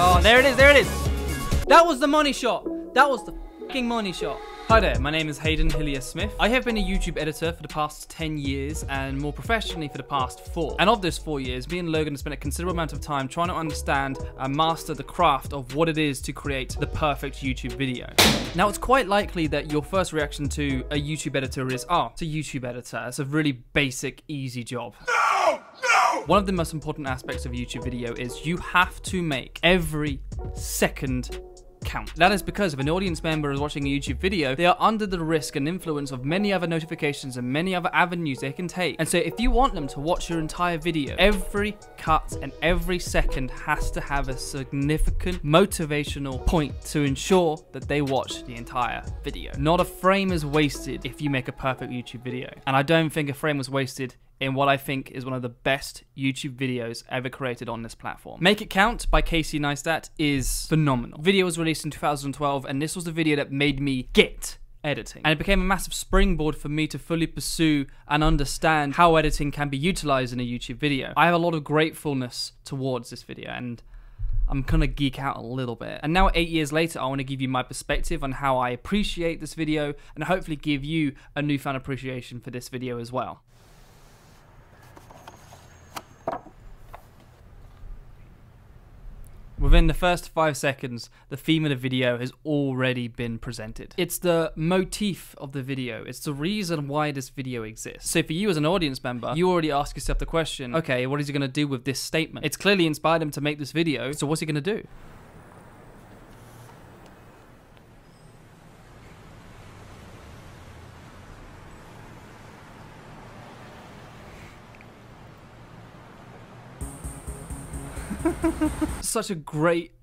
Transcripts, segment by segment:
Oh, there it is, there it is. That was the money shot. That was the fucking money shot. Hi there, my name is Hayden Hillier Smith. I have been a YouTube editor for the past 10 years and more professionally for the past four. And of those four years, me and Logan have spent a considerable amount of time trying to understand and master the craft of what it is to create the perfect YouTube video. Now, it's quite likely that your first reaction to a YouTube editor is, oh, it's a YouTube editor. It's a really basic, easy job. No! One of the most important aspects of a YouTube video is you have to make every second count. That is because if an audience member is watching a YouTube video, they are under the risk and influence of many other notifications and many other avenues they can take. And so if you want them to watch your entire video, every cut and every second has to have a significant motivational point to ensure that they watch the entire video. Not a frame is wasted if you make a perfect YouTube video. And I don't think a frame was wasted in what I think is one of the best YouTube videos ever created on this platform. Make It Count by Casey Neistat is phenomenal. video was released in 2012 and this was the video that made me get editing. And it became a massive springboard for me to fully pursue and understand how editing can be utilized in a YouTube video. I have a lot of gratefulness towards this video and I'm gonna geek out a little bit. And now, eight years later, I wanna give you my perspective on how I appreciate this video and hopefully give you a newfound appreciation for this video as well. Within the first five seconds, the theme of the video has already been presented. It's the motif of the video. It's the reason why this video exists. So for you as an audience member, you already ask yourself the question, okay, what is he to do with this statement? It's clearly inspired him to make this video, so what's he to do? Such a great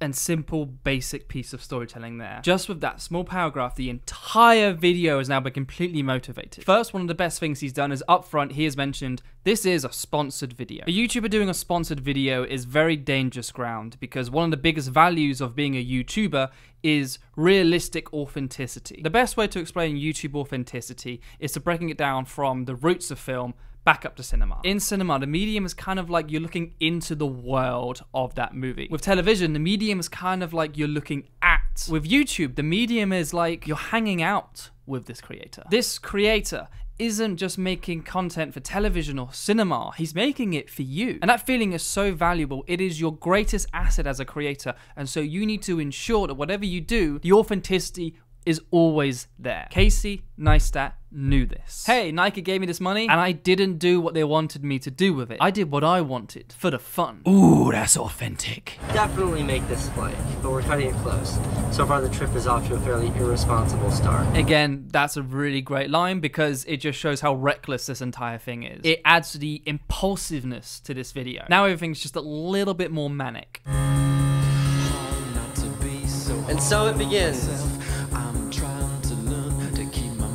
and simple, basic piece of storytelling there. Just with that small paragraph, the entire video has now been completely motivated. First, one of the best things he's done is up front, he has mentioned this is a sponsored video. A YouTuber doing a sponsored video is very dangerous ground because one of the biggest values of being a YouTuber is realistic authenticity. The best way to explain YouTube authenticity is to breaking it down from the roots of film back up to cinema. In cinema, the medium is kind of like you're looking into the world of that movie. With television, the medium is kind of like you're looking at. With YouTube, the medium is like you're hanging out with this creator. This creator isn't just making content for television or cinema, he's making it for you. And that feeling is so valuable. It is your greatest asset as a creator. And so you need to ensure that whatever you do, the authenticity is always there. Casey Neistat knew this. Hey, Nike gave me this money and I didn't do what they wanted me to do with it. I did what I wanted for the fun. Ooh, that's authentic. Definitely make this play, but we're cutting it close. So far, the trip is off to a fairly irresponsible start. Again, that's a really great line because it just shows how reckless this entire thing is. It adds to the impulsiveness to this video. Now everything's just a little bit more manic. And so it begins.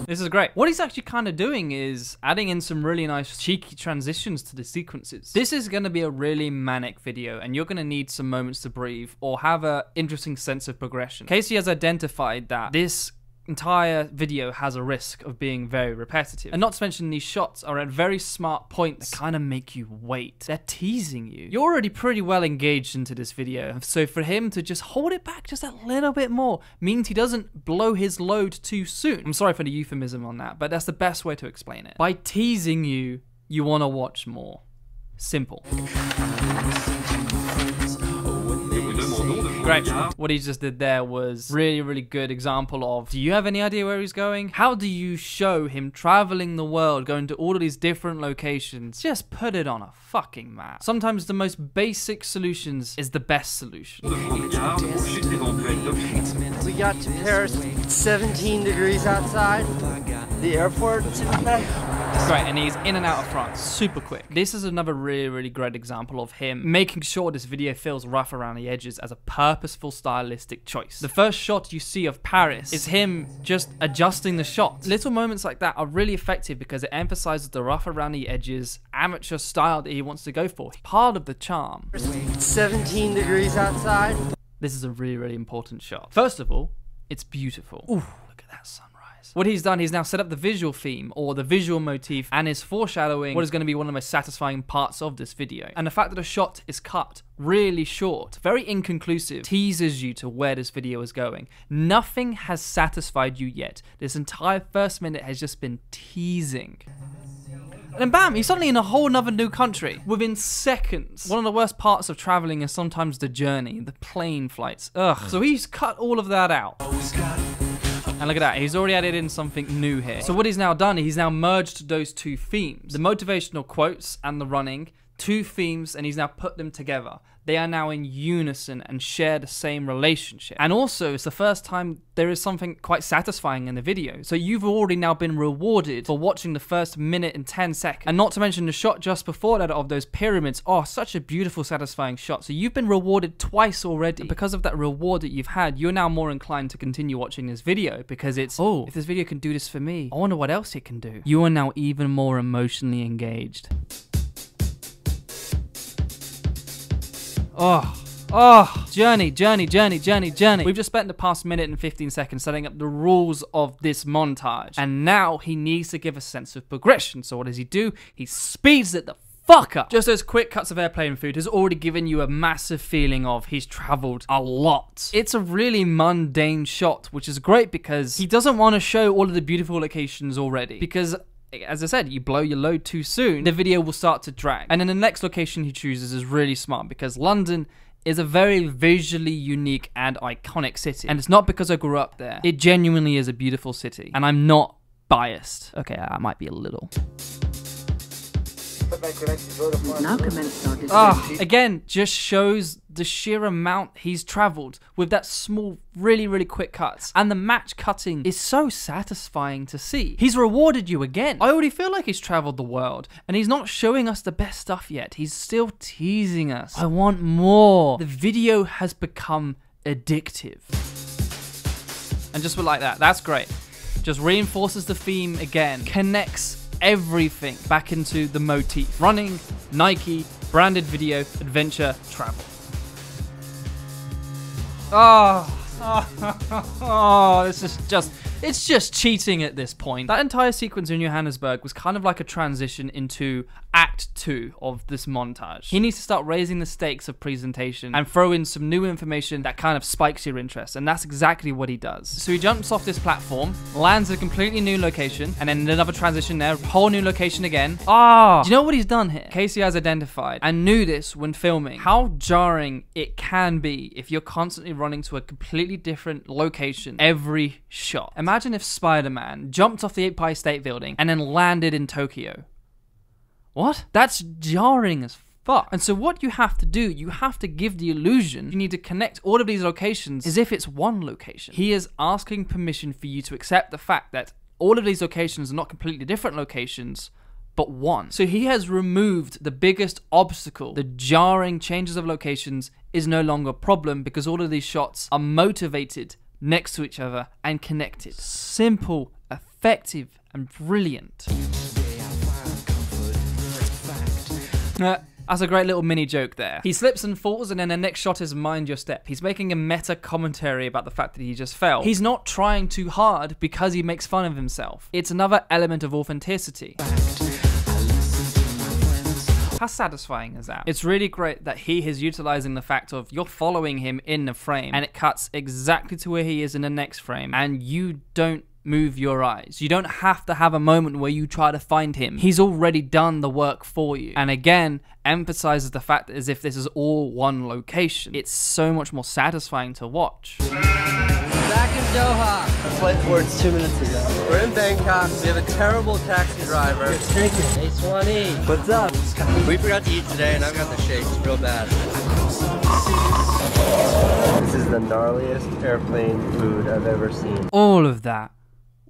This is great. What he's actually kind of doing is adding in some really nice cheeky transitions to the sequences. This is going to be a really manic video and you're going to need some moments to breathe or have an interesting sense of progression. Casey has identified that this entire video has a risk of being very repetitive. And not to mention these shots are at very smart points that kind of make you wait. They're teasing you. You're already pretty well engaged into this video, so for him to just hold it back just a little bit more means he doesn't blow his load too soon. I'm sorry for the euphemism on that, but that's the best way to explain it. By teasing you, you want to watch more. Simple. Great. What he just did there was really, really good example of do you have any idea where he's going? How do you show him traveling the world, going to all of these different locations? Just put it on a fucking map. Sometimes the most basic solutions is the best solution. We got to Paris, 17 degrees outside. The airport, Great, and he's in and out of France super quick. This is another really, really great example of him making sure this video feels rough around the edges as a purposeful stylistic choice. The first shot you see of Paris is him just adjusting the shot. Little moments like that are really effective because it emphasizes the rough around the edges, amateur style that he wants to go for. Part of the charm. 17 degrees outside. This is a really, really important shot. First of all, it's beautiful. Ooh, look at that sunrise. Progress. What he's done, he's now set up the visual theme or the visual motif and is foreshadowing what is going to be one of the most satisfying parts of this video. And the fact that a shot is cut really short, very inconclusive, teases you to where this video is going. Nothing has satisfied you yet. This entire first minute has just been teasing. And then bam, he's suddenly in a whole nother new country within seconds. One of the worst parts of traveling is sometimes the journey, the plane flights. Ugh. So he's cut all of that out. And look at that, he's already added in something new here. So what he's now done, he's now merged those two themes. The motivational quotes and the running, two themes, and he's now put them together they are now in unison and share the same relationship. And also, it's the first time there is something quite satisfying in the video. So you've already now been rewarded for watching the first minute and 10 seconds. And not to mention the shot just before that of those pyramids. Oh, such a beautiful, satisfying shot. So you've been rewarded twice already. And because of that reward that you've had, you're now more inclined to continue watching this video because it's, oh, if this video can do this for me, I wonder what else it can do. You are now even more emotionally engaged. Oh, oh, journey, journey, journey, journey, journey. We've just spent the past minute and 15 seconds setting up the rules of this montage. And now he needs to give a sense of progression. So what does he do? He speeds it the fuck up. Just those quick cuts of airplane food has already given you a massive feeling of he's traveled a lot. It's a really mundane shot, which is great because he doesn't want to show all of the beautiful locations already. Because as I said, you blow your load too soon, the video will start to drag. And then the next location he chooses is really smart because London is a very visually unique and iconic city. And it's not because I grew up there. It genuinely is a beautiful city. And I'm not biased. Okay, I might be a little. Now Ah, again, just shows the sheer amount he's traveled with that small, really, really quick cuts. And the match cutting is so satisfying to see. He's rewarded you again. I already feel like he's traveled the world and he's not showing us the best stuff yet. He's still teasing us. I want more. The video has become addictive. And just like that, that's great. Just reinforces the theme again, connects everything back into the motif. Running, Nike, branded video, adventure, travel. Oh, oh, oh, this is just it's just cheating at this point. That entire sequence in Johannesburg was kind of like a transition into Act 2 of this montage. He needs to start raising the stakes of presentation and throw in some new information that kind of spikes your interest, and that's exactly what he does. So he jumps off this platform, lands at a completely new location, and then another transition there, whole new location again. Ah! Do you know what he's done here? Casey has identified and knew this when filming how jarring it can be if you're constantly running to a completely different location every shot. Imagine if Spider Man jumped off the Empire State Building and then landed in Tokyo. What? That's jarring as fuck. And so what you have to do, you have to give the illusion you need to connect all of these locations as if it's one location. He is asking permission for you to accept the fact that all of these locations are not completely different locations, but one. So he has removed the biggest obstacle. The jarring changes of locations is no longer a problem because all of these shots are motivated next to each other and connected. Simple, effective, and brilliant. Uh, that's a great little mini joke there. He slips and falls, and then the next shot is mind your step. He's making a meta commentary about the fact that he just fell. He's not trying too hard because he makes fun of himself. It's another element of authenticity. How satisfying is that? It's really great that he is utilizing the fact of you're following him in the frame and it cuts exactly to where he is in the next frame and you don't move your eyes. You don't have to have a moment where you try to find him. He's already done the work for you. And again, emphasizes the fact as if this is all one location. It's so much more satisfying to watch. Doha. Flight board's two minutes ago. We're in Bangkok. We have a terrible taxi driver. Take it. Hey, Swanee. What's up? We forgot to eat today, and I've got the shakes real bad. This is the gnarliest airplane food I've ever seen. All of that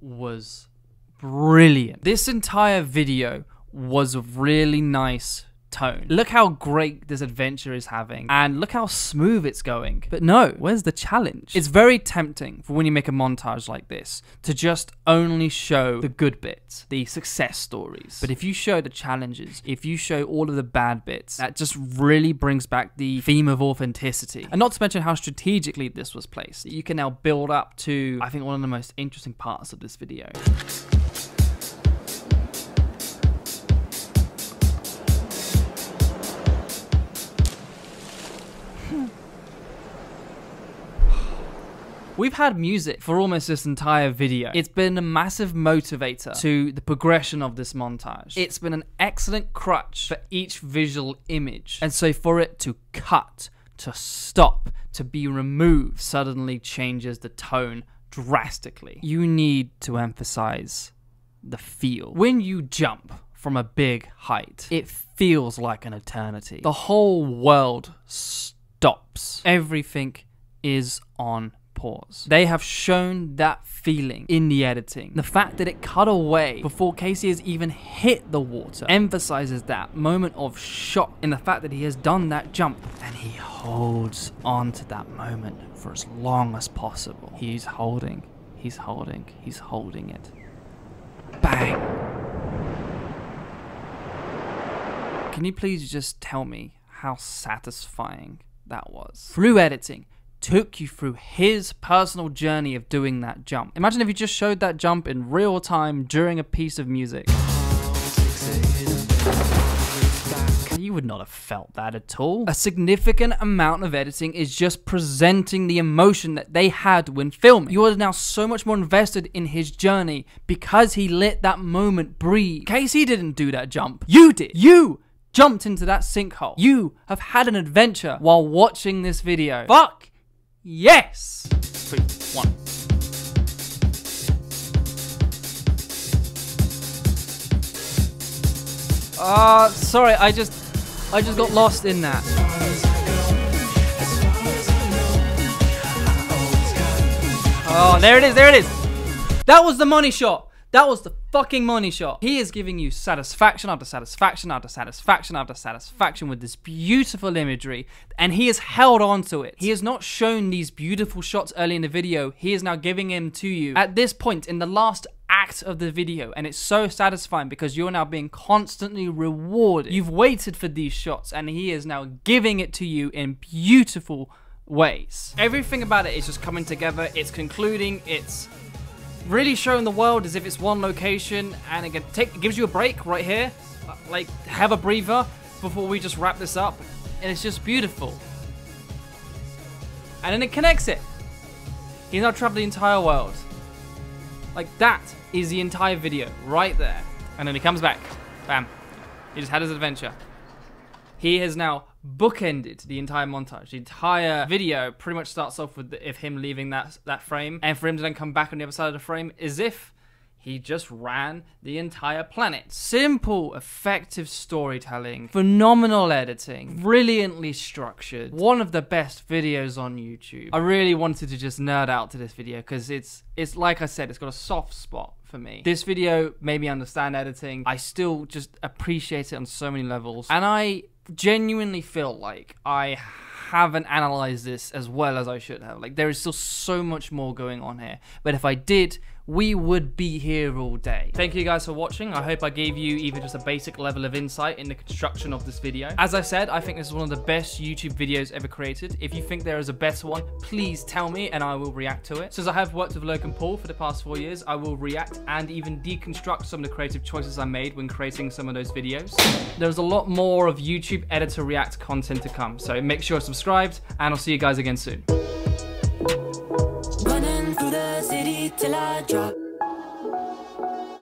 was brilliant. This entire video was really nice tone. Look how great this adventure is having, and look how smooth it's going. But no, where's the challenge? It's very tempting for when you make a montage like this to just only show the good bits, the success stories. But if you show the challenges, if you show all of the bad bits, that just really brings back the theme of authenticity. And not to mention how strategically this was placed. You can now build up to, I think, one of the most interesting parts of this video. We've had music for almost this entire video. It's been a massive motivator to the progression of this montage. It's been an excellent crutch for each visual image. And so for it to cut, to stop, to be removed suddenly changes the tone drastically. You need to emphasize the feel. When you jump from a big height, it feels like an eternity. The whole world stops. Everything is on pause. They have shown that feeling in the editing. The fact that it cut away before Casey has even hit the water emphasizes that moment of shock in the fact that he has done that jump and he holds on to that moment for as long as possible. He's holding, he's holding, he's holding it. Bang! Can you please just tell me how satisfying that was? Through editing, took you through his personal journey of doing that jump. Imagine if you just showed that jump in real time during a piece of music. You would not have felt that at all. A significant amount of editing is just presenting the emotion that they had when filming. You are now so much more invested in his journey because he let that moment breathe. Casey didn't do that jump. You did. You jumped into that sinkhole. You have had an adventure while watching this video. Fuck Yes! Three, one. Uh, sorry, I just, I just got lost in that. Oh, there it is, there it is. That was the money shot. That was the fucking money shot. He is giving you satisfaction after satisfaction after satisfaction after satisfaction with this beautiful imagery, and he has held on to it. He has not shown these beautiful shots early in the video. He is now giving them to you at this point in the last act of the video, and it's so satisfying because you're now being constantly rewarded. You've waited for these shots, and he is now giving it to you in beautiful ways. Everything about it is just coming together. It's concluding. It's really showing the world as if it's one location and it, take, it gives you a break right here. Like, have a breather before we just wrap this up. And it's just beautiful. And then it connects it. He's now traveled the entire world. Like, that is the entire video right there. And then he comes back. Bam. He just had his adventure. He has now bookended the entire montage. The entire video pretty much starts off with if him leaving that that frame, and for him to then come back on the other side of the frame, as if he just ran the entire planet. Simple, effective storytelling, phenomenal editing, brilliantly structured. One of the best videos on YouTube. I really wanted to just nerd out to this video because it's it's like I said, it's got a soft spot for me. This video made me understand editing. I still just appreciate it on so many levels. And I genuinely feel like I haven't analyzed this as well as I should have. Like, there is still so much more going on here. But if I did, we would be here all day. Thank you guys for watching. I hope I gave you even just a basic level of insight in the construction of this video. As I said, I think this is one of the best YouTube videos ever created. If you think there is a better one, please tell me and I will react to it. Since I have worked with Logan Paul for the past four years, I will react and even deconstruct some of the creative choices I made when creating some of those videos. There's a lot more of YouTube editor react content to come, so make sure you're subscribed and I'll see you guys again soon till I drop